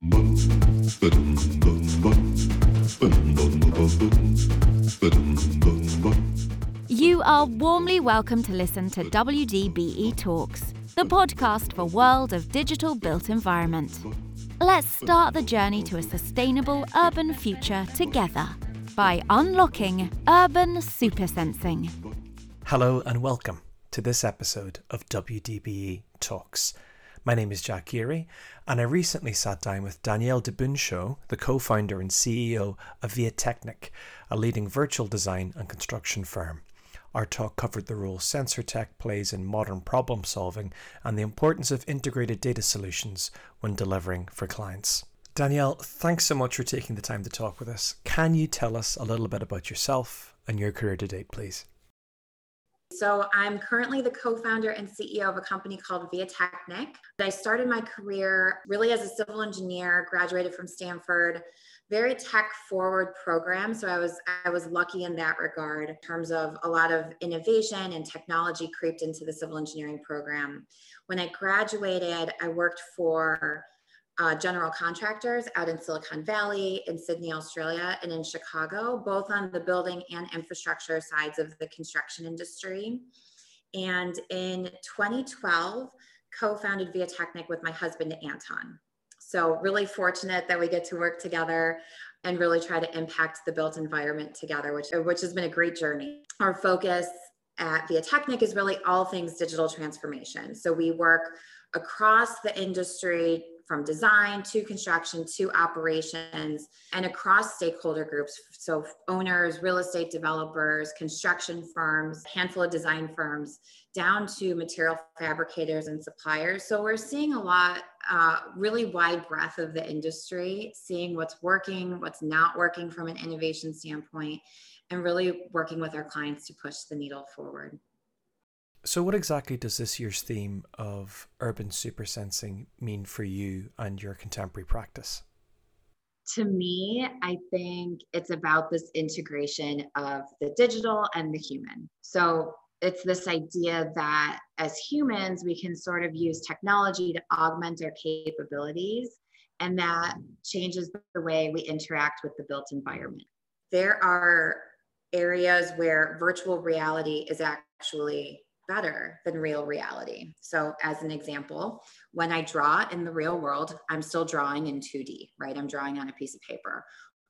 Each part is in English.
You are warmly welcome to listen to WDBE Talks, the podcast for World of Digital Built Environment. Let's start the journey to a sustainable urban future together by unlocking urban supersensing. Hello and welcome to this episode of WDBE Talks. My name is Jack Geary, and I recently sat down with Danielle Dy Buncio, the co founder and CEO of VIATechnik, a leading virtual design and construction firm. Our talk covered the role sensor tech plays in modern problem solving and the importance of integrated data solutions when delivering for clients. Danielle, thanks so much for taking the time to talk with us. Can you tell us a little bit about yourself and your career to date, please? So, I'm currently the co founder and CEO of a company called VIATechnik. I started my career really as a civil engineer, graduated from Stanford, very tech forward program so i was i was lucky in that regard in terms of a lot of innovation and technology creeped into the civil engineering program when i graduated i worked for uh, general contractors out in silicon valley in sydney australia and in chicago both on the building and infrastructure sides of the construction industry and in 2012 co-founded VIATechnik with my husband anton so, really fortunate that we get to work together and really try to impact the built environment together, which, which has been a great journey. Our focus at VIATechnik is really all things digital transformation. So, we work across the industry from design to construction to operations and across stakeholder groups. So, owners, real estate developers, construction firms, handful of design firms, down to material fabricators and suppliers. So, we're seeing a lot, uh, really wide breadth of the industry, seeing what's working, what's not working from an innovation standpoint, and really working with our clients to push the needle forward. So, what exactly does this year's theme of urban supersensing mean for you and your contemporary practice? To me, I think it's about this integration of the digital and the human. So, it's this idea that as humans, we can sort of use technology to augment our capabilities, and that changes the way we interact with the built environment. There are areas where virtual reality is actually better than real reality. So, as an example, when I draw in the real world, I'm still drawing in 2D, right? I'm drawing on a piece of paper.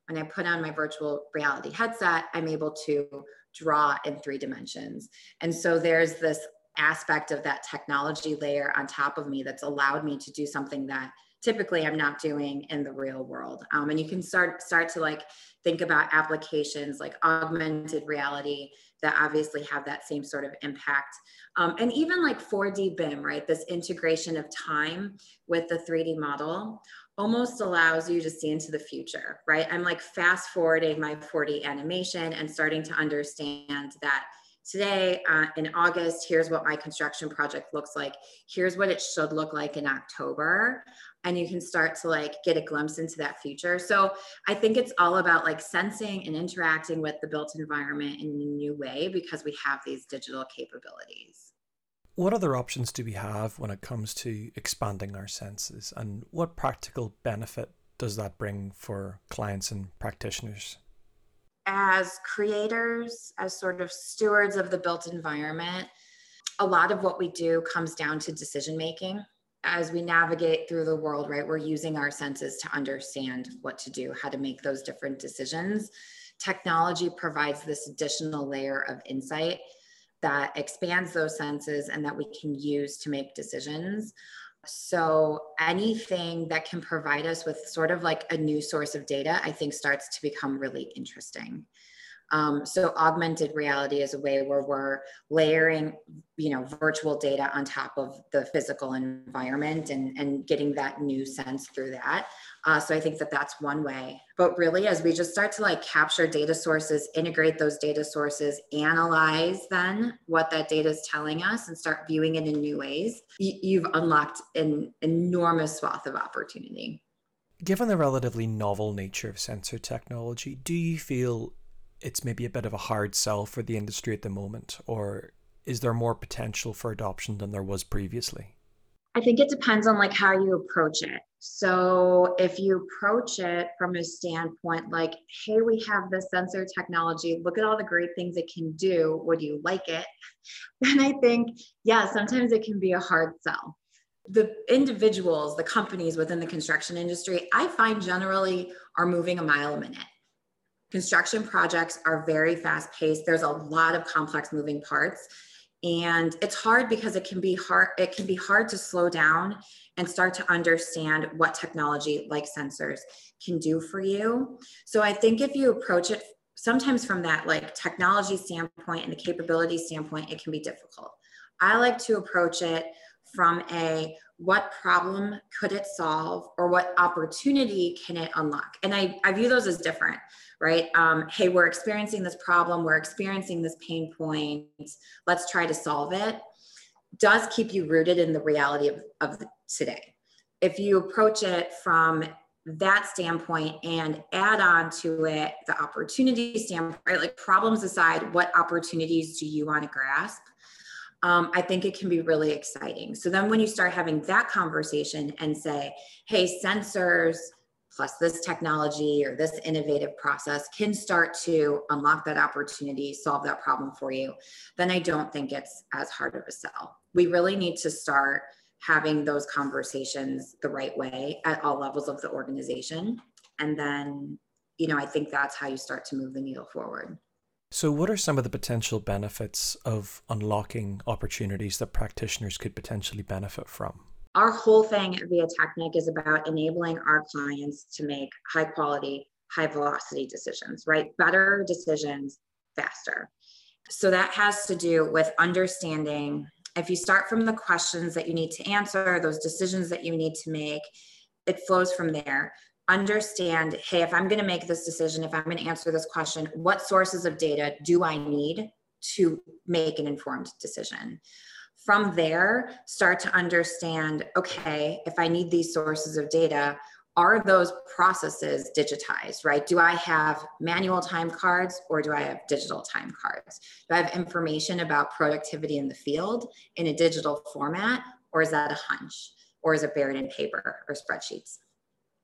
When I put on my virtual reality headset, I'm able to draw in three dimensions. And so, there's this aspect of that technology layer on top of me that's allowed me to do something that typically I'm not doing in the real world. Um, and you can start start to like think about applications like augmented reality that obviously have that same sort of impact. Um, and even like 4D BIM, right? This integration of time with the 3D model almost allows you to see into the future, right? I'm like fast forwarding my 4D animation and starting to understand that today uh, in August, here's what my construction project looks like. Here's what it should look like in October. And you can start to like get a glimpse into that future. So I think it's all about like sensing and interacting with the built environment in a new way because we have these digital capabilities. What other options do we have when it comes to expanding our senses? And what practical benefit does that bring for clients and practitioners? As creators, as sort of stewards of the built environment, a lot of what we do comes down to decision making. As we navigate through the world, right, we're using our senses to understand what to do, how to make those different decisions. Technology provides this additional layer of insight that expands those senses and that we can use to make decisions. So anything that can provide us with sort of like a new source of data, I think starts to become really interesting. Um, so augmented reality is a way where we're layering, you know, virtual data on top of the physical environment and, and getting that new sense through that. Uh, so I think that that's one way. But really, as we just start to like capture data sources, integrate those data sources, analyze then what that data is telling us, and start viewing it in new ways, y- you've unlocked an enormous swath of opportunity. Given the relatively novel nature of sensor technology, do you feel it's maybe a bit of a hard sell for the industry at the moment, or is there more potential for adoption than there was previously? I think it depends on like how you approach it. So if you approach it from a standpoint like, hey, we have this sensor technology, look at all the great things it can do. Would you like it? Then I think, yeah, sometimes it can be a hard sell. The individuals, the companies within the construction industry, I find generally are moving a mile a minute. Construction projects are very fast paced. There's a lot of complex moving parts. And it's hard because it can be hard it can be hard to slow down and start to understand what technology like sensors can do for you. So i think if you approach it sometimes from that like technology standpoint and the capability standpoint it can be difficult. I like to approach it from a what problem could it solve or what opportunity can it unlock? And i, I view those as different right? Um, hey we're experiencing this problem. We're experiencing this pain point. Let's try to solve it. Does keep you rooted in the reality of, of today. If you approach it from that standpoint and add on to it the opportunity standpoint right? like problems aside what opportunities do you want to grasp um, I think it can be really exciting. So then when you start having that conversation and say, hey, sensors plus this technology or this innovative process can start to unlock that opportunity, solve that problem for you, then I don't think it's as hard of a sell. We really need to start having those conversations the right way at all levels of the organization. And then, you know, I think that's how you start to move the needle forward. So, what are some of the potential benefits of unlocking opportunities that practitioners could potentially benefit from? Our whole thing at Via Technic is about enabling our clients to make high quality, high velocity decisions, right? Better decisions faster. So, that has to do with understanding if you start from the questions that you need to answer, those decisions that you need to make, it flows from there understand hey, if I'm going to make this decision, if I'm going to answer this question, what sources of data do I need to make an informed decision? From there, start to understand okay, if I need these sources of data, are those processes digitized, right? Do I have manual time cards or do I have digital time cards? Do I have information about productivity in the field in a digital format or is that a hunch or is it buried in paper or spreadsheets?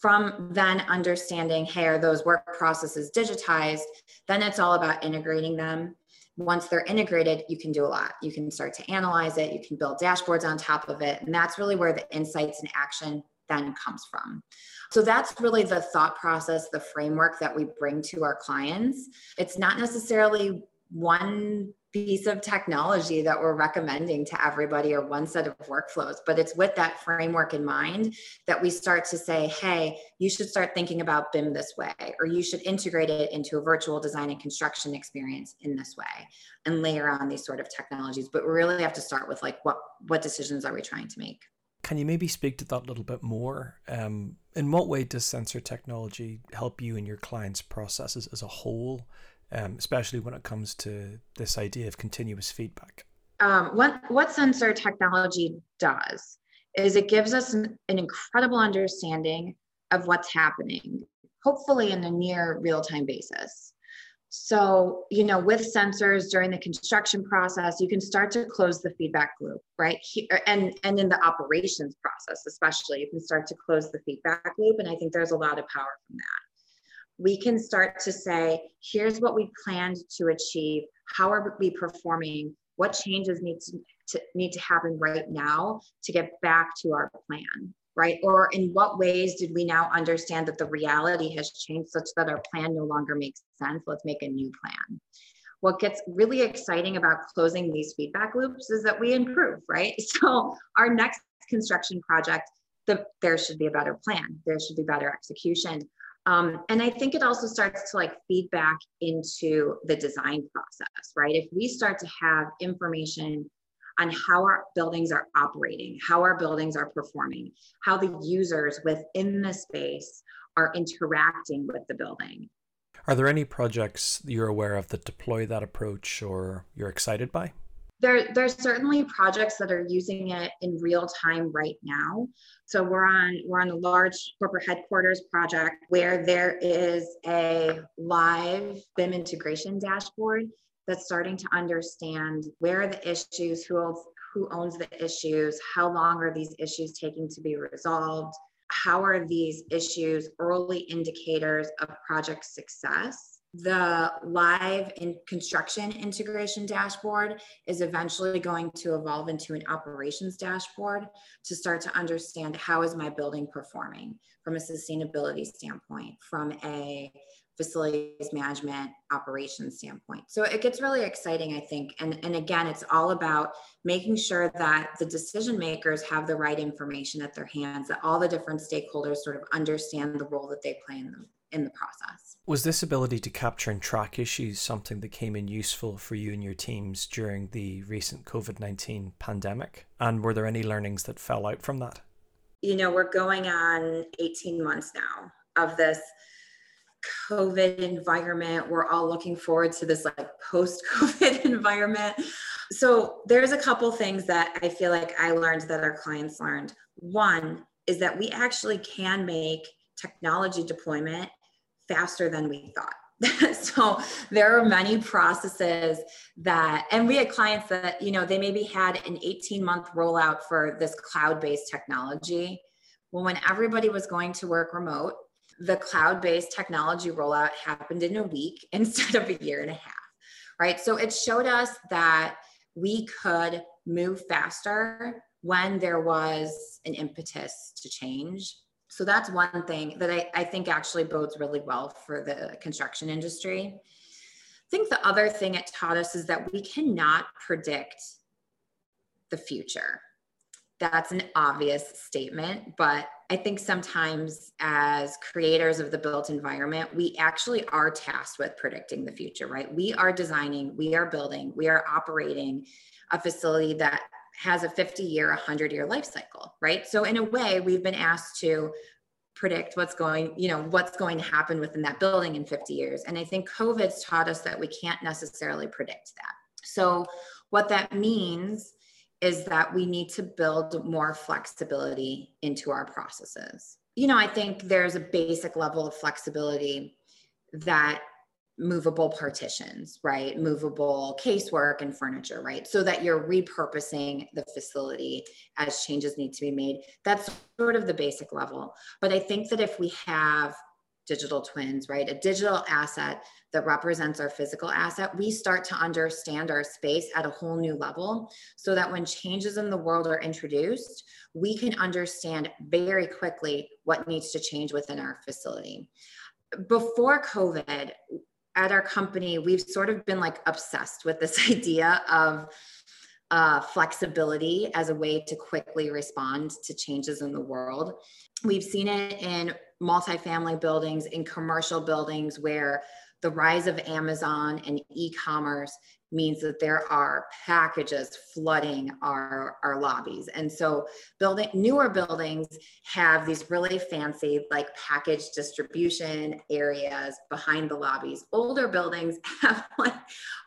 From then understanding, hey, are those work processes digitized? Then it's all about integrating them. Once they're integrated, you can do a lot. You can start to analyze it, you can build dashboards on top of it. And that's really where the insights and action then comes from. So that's really the thought process, the framework that we bring to our clients. It's not necessarily one piece of technology that we're recommending to everybody or one set of workflows but it's with that framework in mind that we start to say hey you should start thinking about BIM this way or you should integrate it into a virtual design and construction experience in this way and layer on these sort of technologies. But we really have to start with like what what decisions are we trying to make? Can you maybe speak to that a little bit more? Um, in what way does sensor technology help you in your clients processes as a whole um, especially when it comes to this idea of continuous feedback? Um, what, what sensor technology does is it gives us an, an incredible understanding of what's happening, hopefully in a near real time basis. So, you know, with sensors during the construction process, you can start to close the feedback loop, right? And and in the operations process, especially, you can start to close the feedback loop. And I think there's a lot of power from that we can start to say, here's what we planned to achieve. How are we performing? What changes need to, to, need to happen right now to get back to our plan, right? Or in what ways did we now understand that the reality has changed such that our plan no longer makes sense? Let's make a new plan. What gets really exciting about closing these feedback loops is that we improve, right? So our next construction project, the, there should be a better plan. There should be better execution um, and I think it also starts to like feedback into the design process, right? If we start to have information on how our buildings are operating, how our buildings are performing, how the users within the space are interacting with the building. Are there any projects you're aware of that deploy that approach or you're excited by? There, there's certainly projects that are using it in real time right now. So we're on we're on a large corporate headquarters project where there is a live BIM integration dashboard that's starting to understand where are the issues, who who owns the issues, how long are these issues taking to be resolved, how are these issues early indicators of project success the live in construction integration dashboard is eventually going to evolve into an operations dashboard to start to understand how is my building performing from a sustainability standpoint from a facilities management operations standpoint. So it gets really exciting i think. And, and again it's all about making sure that the decision makers have the right information at their hands that all the different stakeholders sort of understand the role that they play in them in the process. Was this ability to capture and track issues something that came in useful for you and your teams during the recent COVID 19 pandemic? And were there any learnings that fell out from that? You know, we're going on 18 months now of this COVID environment. We're all looking forward to this like post COVID environment. So there's a couple things that I feel like I learned that our clients learned. One is that we actually can make technology deployment faster than we thought. so there are many processes that, and we had clients that, you know, they maybe had an 18 month rollout for this cloud based technology. Well, when everybody was going to work remote, the cloud based technology rollout happened in a week instead of a year and a half, right? So it showed us that we could move faster when there was an impetus to change so that's one thing that I, I think actually bodes really well for the construction industry. I think the other thing it taught us is that we cannot predict the future. That's an obvious statement, but I think sometimes as creators of the built environment, we actually are tasked with predicting the future, right? We are designing, we are building, we are operating a facility that has a 50 year, 100 year life cycle, right? So in a way, we've been asked to predict what's going, you know, what's going to happen within that building in 50 years. And I think COVID's taught us that we can't necessarily predict that. So what that means is that we need to build more flexibility into our processes. You know, I think there's a basic level of flexibility that movable partitions, right? Movable casework and furniture, right? So that you're repurposing the facility as changes need to be made. That's sort of the basic level. But I think that if we have digital twins, right? A digital asset that represents our physical asset, we start to understand our space at a whole new level so that when changes in the world are introduced, we can understand very quickly what needs to change within our facility. Before COVID, at our company, we've sort of been like obsessed with this idea of uh, flexibility as a way to quickly respond to changes in the world. We've seen it in multifamily buildings, in commercial buildings where the rise of Amazon and e commerce means that there are packages flooding our, our lobbies. And so building newer buildings have these really fancy like package distribution areas behind the lobbies. Older buildings have like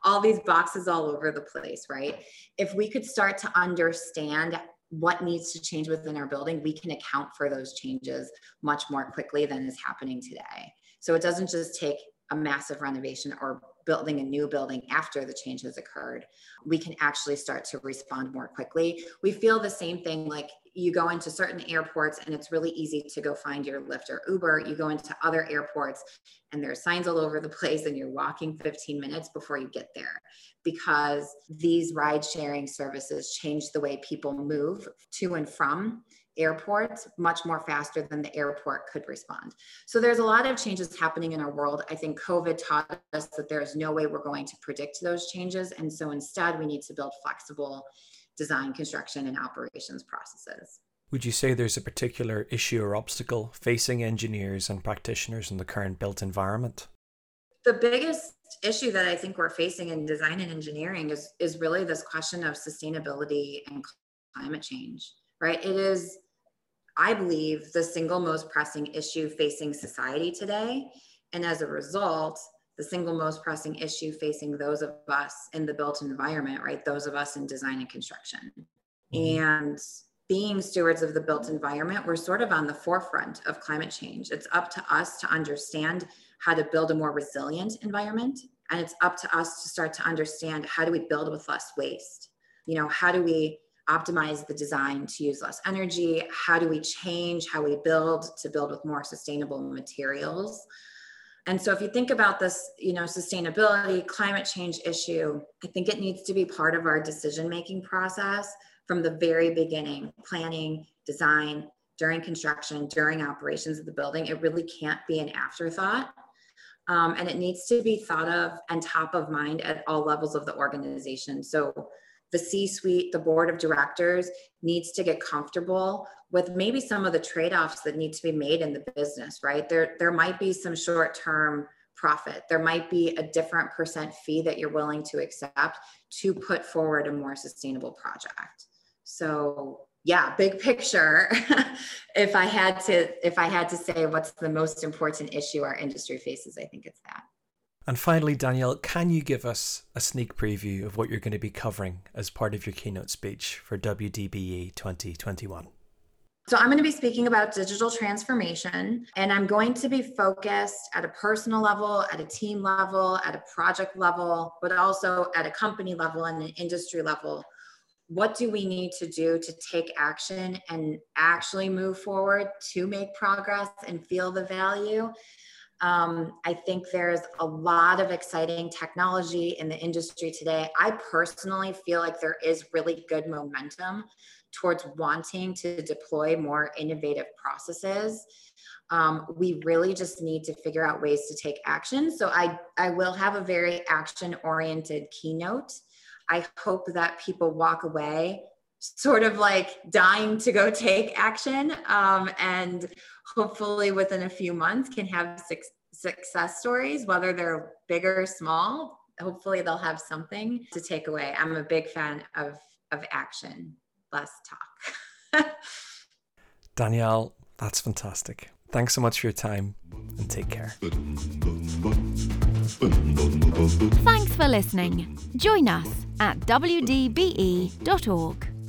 all these boxes all over the place, right? If we could start to understand what needs to change within our building, we can account for those changes much more quickly than is happening today. So it doesn't just take a massive renovation or building a new building after the change has occurred, we can actually start to respond more quickly. We feel the same thing like you go into certain airports and it's really easy to go find your Lyft or Uber. You go into other airports and there are signs all over the place and you're walking 15 minutes before you get there because these ride sharing services change the way people move to and from airports much more faster than the airport could respond. So there's a lot of changes happening in our world. I think COVID taught us that there's no way we're going to predict those changes. And so instead, we need to build flexible design, construction, and operations processes. Would you say there's a particular issue or obstacle facing engineers and practitioners in the current built environment? The biggest issue that I think we're facing in design and engineering is, is really this question of sustainability and climate change, right? It is I believe, the single most pressing issue facing society today. And as a result, the single most pressing issue facing those of us in the built environment, right? Those of us in design and construction. Mm-hmm. And being stewards of the built environment, we're sort of on the forefront of climate change. It's up to us to understand how to build a more resilient environment. And it's up to us to start to understand how do we build with less waste? You know, how do we optimize the design to use less energy? How do we change how we build to build with more sustainable materials? And so if you think about this, you know, sustainability, climate change issue, I think it needs to be part of our decision making process from the very beginning, planning, design, during construction, during operations of the building. It really can't be an afterthought. Um, and it needs to be thought of and top of mind at all levels of the organization. So the C suite, the board of directors needs to get comfortable with maybe some of the trade offs that need to be made in the business, right? There, there might be some short term profit. There might be a different percent fee that you're willing to accept to put forward a more sustainable project. So yeah, big picture. if I had to, if I had to say what's the most important issue our industry faces, I think it's that. And finally, Danielle, can you give us a sneak preview of what you're going to be covering as part of your keynote speech for WDBE 2021? So, I'm going to be speaking about digital transformation, and I'm going to be focused at a personal level, at a team level, at a project level, but also at a company level and an industry level. What do we need to do to take action and actually move forward to make progress and feel the value? Um, I think there's a lot of exciting technology in the industry today. I personally feel like there is really good momentum towards wanting to deploy more innovative processes. Um, we really just need to figure out ways to take action. So I, I will have a very action oriented keynote. I hope that people walk away sort of like dying to go take action um, and hopefully within a few months can have six success stories whether they're big or small. Hopefully they'll have something to take away. I'm a big fan of of action. Less talk. Danielle that's fantastic. Thanks so much for your time and take care. Thanks for listening. Join us at wdbe.org